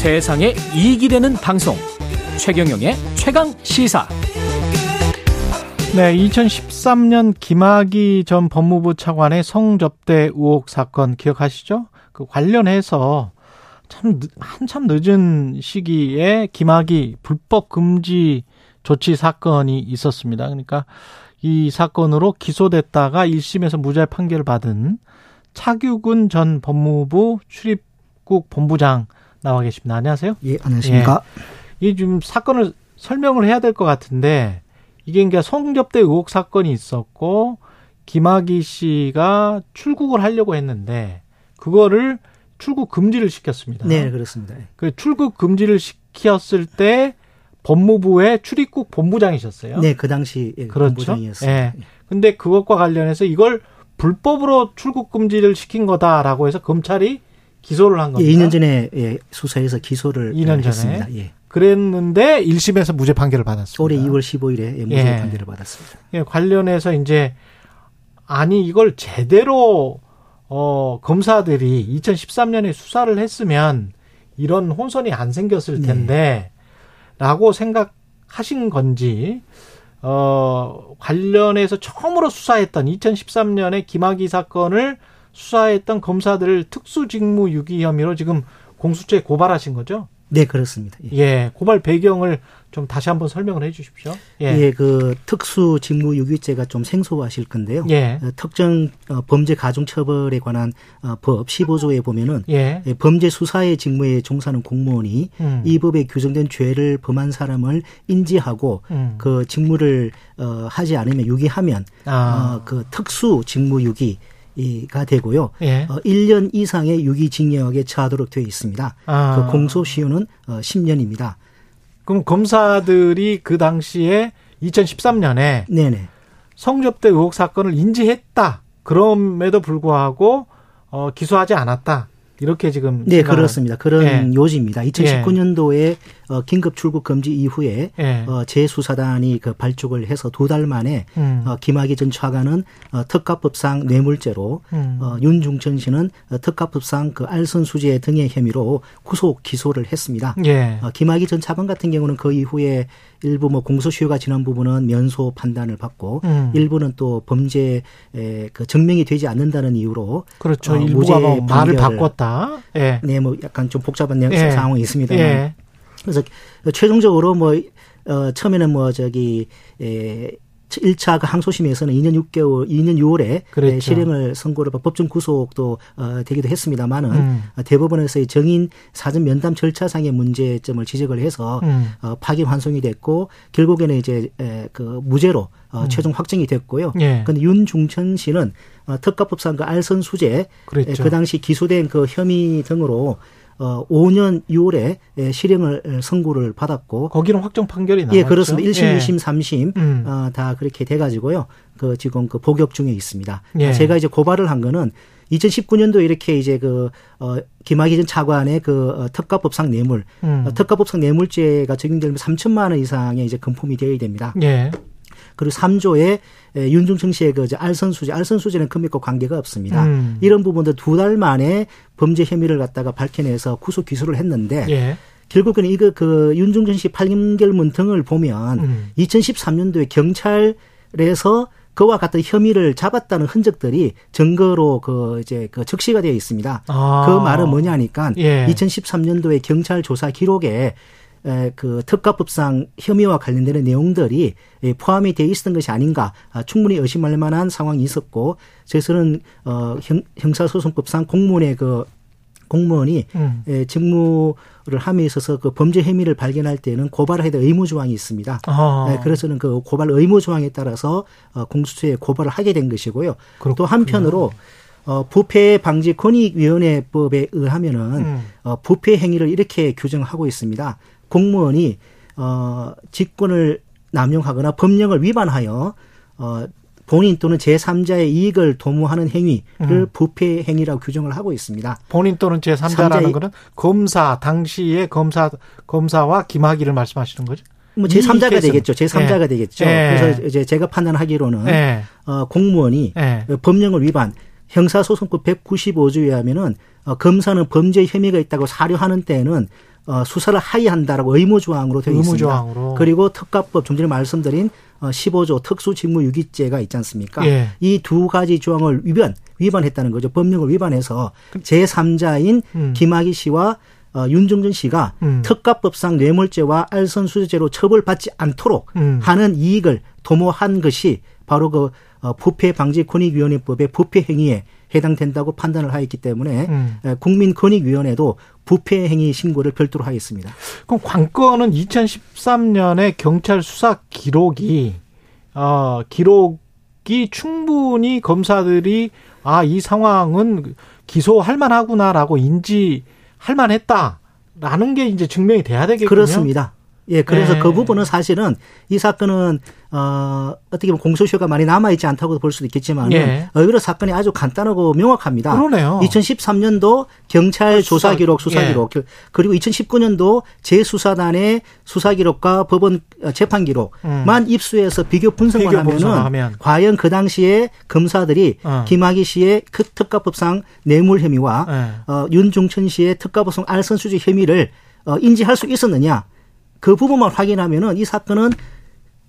세상에 이익이 되는 방송 최경영의 최강 시사 네, 2013년 김학의 전 법무부 차관의 성접대 의혹 사건 기억하시죠? 그 관련해서 참 한참 늦은 시기에 김학의 불법 금지 조치 사건이 있었습니다. 그러니까 이 사건으로 기소됐다가 1심에서 무죄 판결을 받은 차규근 전 법무부 출입국 본부장 나와 계십니다. 안녕하세요. 예, 안녕하십니까. 예. 이좀 사건을 설명을 해야 될 것 같은데 이게 그러니까 성접대 의혹 사건이 있었고 김학의 씨가 출국을 하려고 했는데 그거를 출국 금지를 시켰습니다. 네, 그렇습니다. 그 출국 금지를 시켰을 때 법무부의 출입국 본부장이셨어요. 네, 그 당시 예, 그렇죠. 본부장이었습니다. 예. 근데 그것과 관련해서 이걸 불법으로 출국 금지를 시킨 거다라고 해서 검찰이 기소를 한 겁니다. 예, 2년 전에 예, 수사해서 기소를 2년 했습니다. 전에. 예. 그랬는데 1심에서 무죄 판결을 받았습니다. 올해 2월 15일에 무죄 예. 판결을 받았습니다. 예, 관련해서 이제 아니 이걸 제대로 어 검사들이 2013년에 수사를 했으면 이런 혼선이 안 생겼을 네. 텐데 라고 생각하신 건지 어 관련해서 처음으로 수사했던 2013년에 김학의 사건을 수사했던 검사들을 특수직무 유기 혐의로 지금 공수처에 고발하신 거죠? 네, 그렇습니다. 예. 예, 고발 배경을 좀 다시 한번 설명을 해 주십시오. 예, 그 특수 직무 유기죄가 좀 생소하실 건데요. 예. 어, 특정 어, 범죄 가중 처벌에 관한 어, 법 15조에 보면은 예. 예, 범죄 수사의 직무에 종사하는 공무원이 음. 이 법에 규정된 죄를 범한 사람을 인지하고 음. 그 직무를 어, 하지 않으면 유기하면 아. 어, 그 특수 직무 유기 가 되고요. 예. 어, 1년 이상의 유기징역에 처하도록 되어 있습니다. 아. 그 공소시효는 어, 10년입니다. 그럼 검사들이 그 당시에 2013년에 네네. 성접대 의혹 사건을 인지했다. 그럼에도 불구하고 어, 기소하지 않았다. 이렇게 지금 네, 그렇습니다. 그런 예. 요지입니다. 2019년도에 어, 긴급 출국 금지 이후에 예. 어, 재수사단이 그 발족을 해서 두 달 만에 음. 어, 김학의 전 차관은 어, 특가법상 뇌물죄로 음. 어, 윤중천 씨는 어, 특가법상 그 알선수재 등의 혐의로 구속 기소를 했습니다. 예. 어, 김학의 전 차관 같은 경우는 그 이후에 일부 뭐 공소시효가 지난 부분은 면소 판단을 받고 음. 일부는 또 범죄 에, 그 증명이 되지 않는다는 이유로 그렇죠. 어, 일부가 무죄 뭐 말을 판결 예. 네, 뭐 약간 좀 복잡한 예. 상황이 있습니다. 예. 그래서 최종적으로 뭐, 어, 처음에는 뭐 저기, 에, 1차 그 항소심에서는 2년 6개월, 2년 6월에 그랬죠. 실행을 선고를 받- 법정 구속도 어, 되기도 했습니다만은 음. 대법원에서의 정인 사전 면담 절차상의 문제점을 지적을 해서 음. 어, 파기 환송이 됐고 결국에는 이제 에, 그 무죄로 어, 최종 확정이 됐고요. 음. 예. 근데 윤중천 씨는 어, 특가법상 그 알선 수재. 에, 그 당시 기소된 그 혐의 등으로 어 5년 6월에 에, 실형을 선고를 받았고 거기는 확정 판결이 나왔죠. 예 그렇습니다. 1심, 예. 2심, 3심 음. 어, 다 그렇게 돼 가지고요. 그 지금 그 복역 중에 있습니다. 예. 제가 이제 고발을 한 거는 2019년도 이렇게 이제 그, 어, 김학의 전 차관의 그, 어, 특가법상 뇌물, 음. 어, 특가법상 뇌물죄가 적용되면 3천만 원 이상의 이제 금품이 되어야 됩니다. 예. 그리고 3조에 윤중청 씨의 그 알선수재, 알선수재는 금액과 관계가 없습니다. 음. 이런 부분도 두달 만에 범죄 혐의를 갖다가 밝혀내서 구속 기소를 했는데 예. 결국에는 이거 그 윤중천 씨 판결문 등을 보면 음. 2013년도에 경찰에서 그와 같은 혐의를 잡았다는 흔적들이 증거로 그 이제 그 적시가 되어 있습니다. 아. 그 말은 뭐냐니까 예. 2013년도에 경찰 조사 기록에 에, 그 특가법상 혐의와 관련되는 내용들이 예, 포함이 되어 있었던 것이 아닌가 아, 충분히 의심할 만한 상황이 있었고 저희서는 어, 형, 형사소송법상 공무원의 그 공무원이 음. 에, 직무를 함에 있어서 그 범죄 혐의를 발견할 때는 고발을 해야 될 의무 조항이 있습니다. 아. 네, 그래서는 그 고발 의무 조항에 따라서 어, 공수처에 고발을 하게 된 것이고요. 그렇군요. 또 한편으로 어, 부패 방지 권익위원회법에 의하면은 음. 어, 부패 행위를 이렇게 규정하고 있습니다. 공무원이 어, 직권을 남용하거나 법령을 위반하여 어, 본인 또는 제3자의 이익을 도모하는 행위를 음. 부패 행위라고 규정을 하고 있습니다. 본인 또는 제3자라는 삼자의- 거는 검사 당시의 검사 검사와 김학의를 말씀하시는 거죠? 뭐이 제3자가 케이스는. 되겠죠. 제3자가 예. 되겠죠. 예. 그래서 이제 제가 판단하기로는 예. 어, 공무원이 예. 법령을 위반 형사소송법 195조에 하면은 어, 검사는 범죄 혐의가 있다고 사료하는 때에는 어, 수사를 하이한다라고 의무조항으로 되어 의무조항으로. 있습니다. 그리고 특가법 좀 전에 말씀드린 어, 15조 특수직무유기죄가 있지 않습니까? 예. 이두 가지 조항을 위반 위반했다는 거죠. 법령을 위반해서 제3자인 음. 김학의 씨와 어, 윤종준 씨가 음. 특가법상 뇌물죄와 알선수재죄로 처벌받지 않도록 음. 하는 이익을 도모한 것이 바로 그 어, 부패 방지 권익위원회법의 부패 행위에 해당된다고 판단을 하였기 때문에 음. 에, 국민권익위원회도 부패 행위 신고를 별도로 하였습니다. 그럼 관건은 2013년에 경찰 수사 기록이 어 기록이 충분히 검사들이 아 이 상황은 기소할 만하구나라고 인지할 만했다라는 게 이제 증명이 돼야 되겠군요. 그렇습니다. 예, 그래서 네. 그 부분은 사실은 이 사건은 어 어떻게 보면 공소시효가 많이 남아 있지 않다고 볼 수도 있겠지만 예. 오히려 사건이 아주 간단하고 명확합니다. 그러네요. 2013년도 경찰 조사 기록, 수사 예. 기록 그리고 2019년도 재수사단의 수사 기록과 법원 어, 재판 기록만 입수해서 비교 분석만 음. 비교 하면은 분석하면. 과연 그 당시에 검사들이 어. 김학의 씨의 그 특가법상 뇌물 혐의와 예. 어, 윤종천 씨의 특가법상 알선 수재 혐의를 어, 인지할 수 있었느냐 그 부분만 확인하면은 이 사건은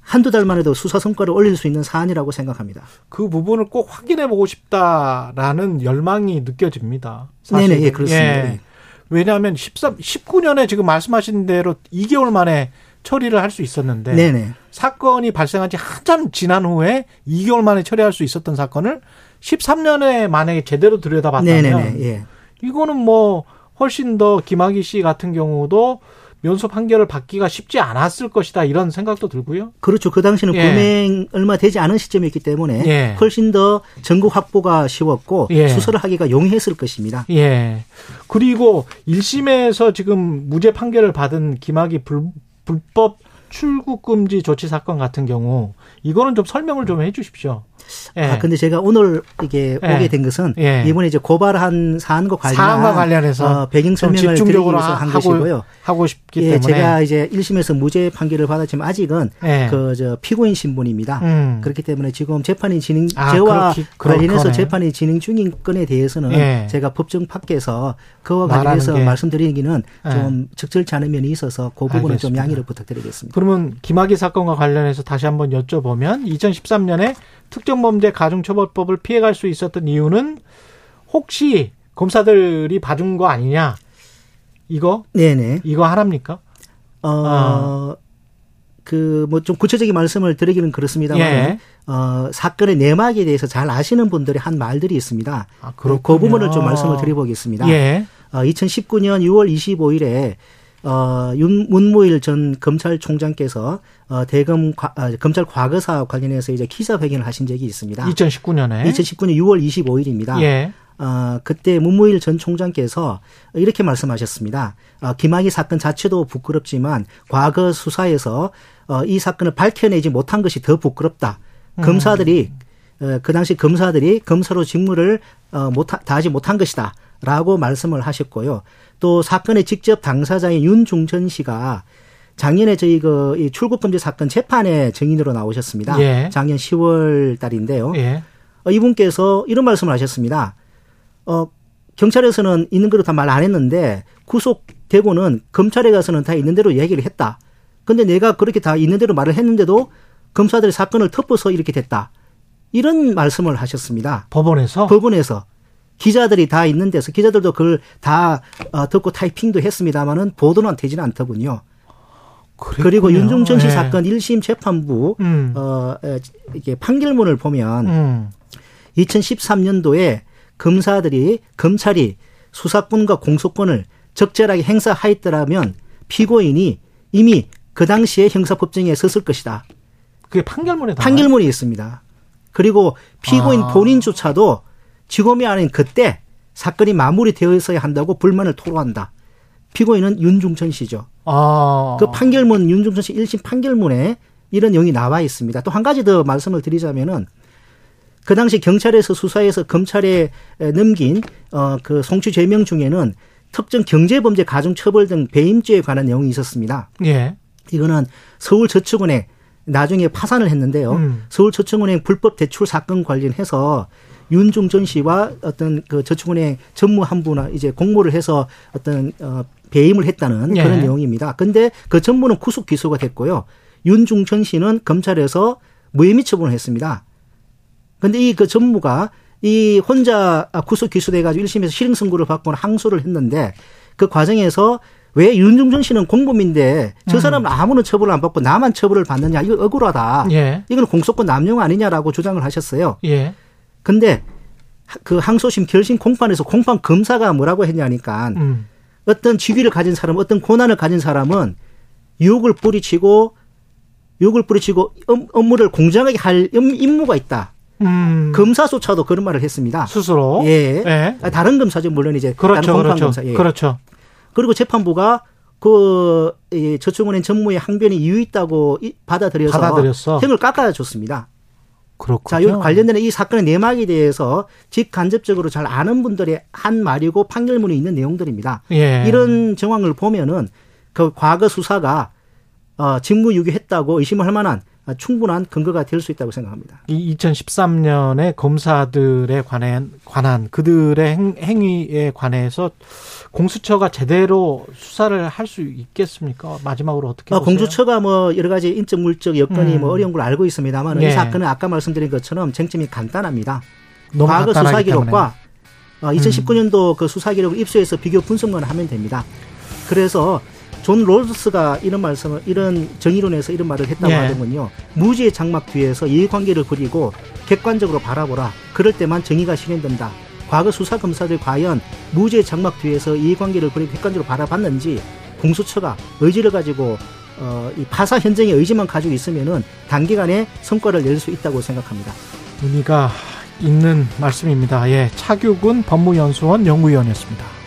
한두 달만 해도 수사 성과를 올릴 수 있는 사안이라고 생각합니다. 그 부분을 꼭 확인해 보고 싶다라는 열망이 느껴집니다. 네네, 예, 그렇습니다. 예. 왜냐하면 13, 19년에 지금 말씀하신 대로 2개월 만에 처리를 할 수 있었는데 네네. 사건이 발생한 지 한참 지난 후에 2개월 만에 처리할 수 있었던 사건을 13년에 만약에 제대로 들여다봤다면. 예. 이거는 뭐 훨씬 더 김학의 씨 같은 경우도 면소 판결을 받기가 쉽지 않았을 것이다 이런 생각도 들고요. 그렇죠. 그 당시는 예. 범행 얼마 되지 않은 시점이었기 때문에 예. 훨씬 더 증거 확보가 쉬웠고 예. 수사를 하기가 용이했을 것입니다. 예. 그리고 1심에서 지금 무죄 판결을 받은 김학의 불, 불법 출국 금지 조치 사건 같은 경우 이거는 좀 설명을 좀 해 주십시오. 예. 아 근데 제가 오늘 이게 예. 오게 된 것은 예. 이번에 이제 고발한 사안과 관련한 사안과 관련해서 어, 배경 좀 설명을 드리기 위해서 한 하고 것이고요. 하고 싶기 예, 때문에 제가 이제 1심에서 무죄 판결을 받았지만 아직은 예. 그저 피고인 신분입니다. 음. 그렇기 때문에 지금 재판이 진행 아, 저와 그렇기- 관련해서. 재판이 진행 중인 건에 대해서는 예. 제가 법정 밖에서 그와 관련해서 게- 말씀드리기는 예. 좀 적절치 않은 면이 있어서 그 부분은 좀 알겠습니다. 양해를 부탁드리겠습니다. 그러면 김학의 사건과 관련해서 다시 한번 여쭤보면 2013년에 특정 범죄 가중처벌법을 피해갈 수 있었던 이유는 혹시 검사들이 봐준 거 아니냐? 이거 네네. 이거 하나입니까? 어, 아. 그, 뭐좀 구체적인 말씀을 드리기는 그렇습니다만, 예. 어, 사건의 내막에 대해서 잘 아시는 분들이 한 말들이 있습니다. 아, 그. 부분을 좀 말씀을 드려보겠습니다. 예. 어, 2019년 6월 25일에 어, 윤, 문무일 전 검찰총장께서 어, 대검 과, 아, 검찰 과거사 관련해서 이제 기자 회견을 하신 적이 있습니다. 2019년에 2019년 6월 25일입니다. 예. 어, 그때 문무일 전 총장께서 이렇게 말씀하셨습니다. 어, 김학의 사건 자체도 부끄럽지만 과거 수사에서 어, 이 사건을 밝혀내지 못한 것이 더 부끄럽다. 검사들이 어, 그 당시 검사들이 검사로 직무를 어, 못 다하지 못한 것이다. 라고 말씀을 하셨고요. 또 사건의 직접 당사자인 윤중천 씨가 작년에 저희 그이 출국금지 사건 재판에 증인으로 나오셨습니다. 예. 작년 10월 달인데요. 예. 어, 이분께서 이런 말씀을 하셨습니다. 어, 경찰에서는 있는 대로 다 말 안 했는데 구속되고는 검찰에 가서는 다 있는 대로 얘기를 했다. 근데 내가 그렇게 다 있는 대로 말을 했는데도 검사들이 사건을 덮어서 이렇게 됐다. 이런 말씀을 하셨습니다. 법원에서 법원에서 기자들이 다 있는 데서 기자들도 그걸 다 어, 듣고 타이핑도 했습니다마는 보도는 되지는 않더군요. 그랬군요. 그리고 윤종천 씨 예. 사건 1심 재판부 음. 어, 에, 이게 판결문을 보면 음. 2013년도에 검사들이 검찰이 수사권과 공소권을 적절하게 행사하였더라면 피고인이 이미 그 당시에 형사법정에 섰을 것이다. 그게 판결문에? 판결문이 있습니다. 그리고 피고인 아. 본인조차도 지검이 아닌 그때 사건이 마무리되어 있어야 한다고 불만을 토로한다. 피고인은 윤중천 씨죠. 아. 그 판결문 윤중천 씨 1심 판결문에 이런 내용이 나와 있습니다. 또 한 가지 더 말씀을 드리자면은 그 당시 경찰에서 수사해서 검찰에 에, 넘긴 어그 송치 죄명 중에는 특정 경제범죄 가중처벌 등 배임죄에 관한 내용이 있었습니다. 예. 이거는 서울저축은행 나중에 파산을 했는데요. 음. 서울저축은행 불법 대출 사건 관련해서 윤중전 씨와 어떤 그 저축은행 전무 한 분과 이제 공모를 해서 어떤 어 배임을 했다는 예. 그런 내용입니다. 근데 그 전부는 구속 기소가 됐고요. 윤중천 씨는 검찰에서 무혐의 처분을 했습니다. 근데 이 그 전무가 이 혼자 구속 기소돼 가지고 1심에서 실형 선고를 받고 항소를 했는데 그 과정에서 왜 윤중천 씨는 공범인데 저 사람은 아무런 처벌을 안 받고 나만 처벌을 받느냐 이거 억울하다. 예. 이건 공소권 남용 아니냐라고 주장을 하셨어요. 예. 근데 그 항소심 결심 공판에서 공판 검사가 뭐라고 했냐니까 음. 어떤 직위를 가진 사람, 어떤 권한을 가진 사람은 유혹을 뿌리치고 유혹을 뿌리치고 업- 업무를 공정하게 할 임- 임무가 있다. 음. 검사조차도 그런 말을 했습니다. 스스로. 예. 예. 아, 다른 검사죠 물론 이제 그렇죠. 다른 공판 그렇죠. 검사. 예. 그렇죠. 그리고 재판부가 그 이, 저축은행 전무의 항변이 이유 있다고 이- 받아들여서 받아들였어. 형을 깎아줬습니다. 그렇군요. 자, 여기 관련된 이 사건의 내막에 대해서 직간접적으로 잘 아는 분들의 한 말이고 판결문이 있는 내용들입니다. 예. 이런 정황을 보면은 그 과거 수사가 어, 직무유기했다고 의심을 할 만한 어, 충분한 근거가 될 수 있다고 생각합니다. 이 2013년에 검사들에 관한 관한 그들의 행, 행위에 관해서 공수처가 제대로 수사를 할 수 있겠습니까? 마지막으로 어떻게 어? 공수처가 뭐 여러 가지 인적 물적 여건이 음. 뭐 어려운 걸 알고 있습니다만 예. 이 사건은 아까 말씀드린 것처럼 쟁점이 간단합니다. 과거 수사 기록과 어, 2019년도 그 수사 기록을 입수해서 비교 분석만 하면 됩니다. 그래서 존 롤스가 이런 말씀을 이런 정의론에서 이런 말을 했다고 예. 하더군요. 무지의 장막 뒤에서 이해관계를 가리고 객관적으로 바라보라. 그럴 때만 정의가 실현된다. 과거 수사 검사들 과연 무지의 장막 뒤에서 이해관계를 가리고 객관적으로 바라봤는지 공수처가 의지를 가지고 어, 이 파사현정의 의지만 가지고 있으면은 단기간에 성과를 낼 수 있다고 생각합니다. 의미가 있는 말씀입니다. 예, 차규근 법무연수원 연구위원이었습니다.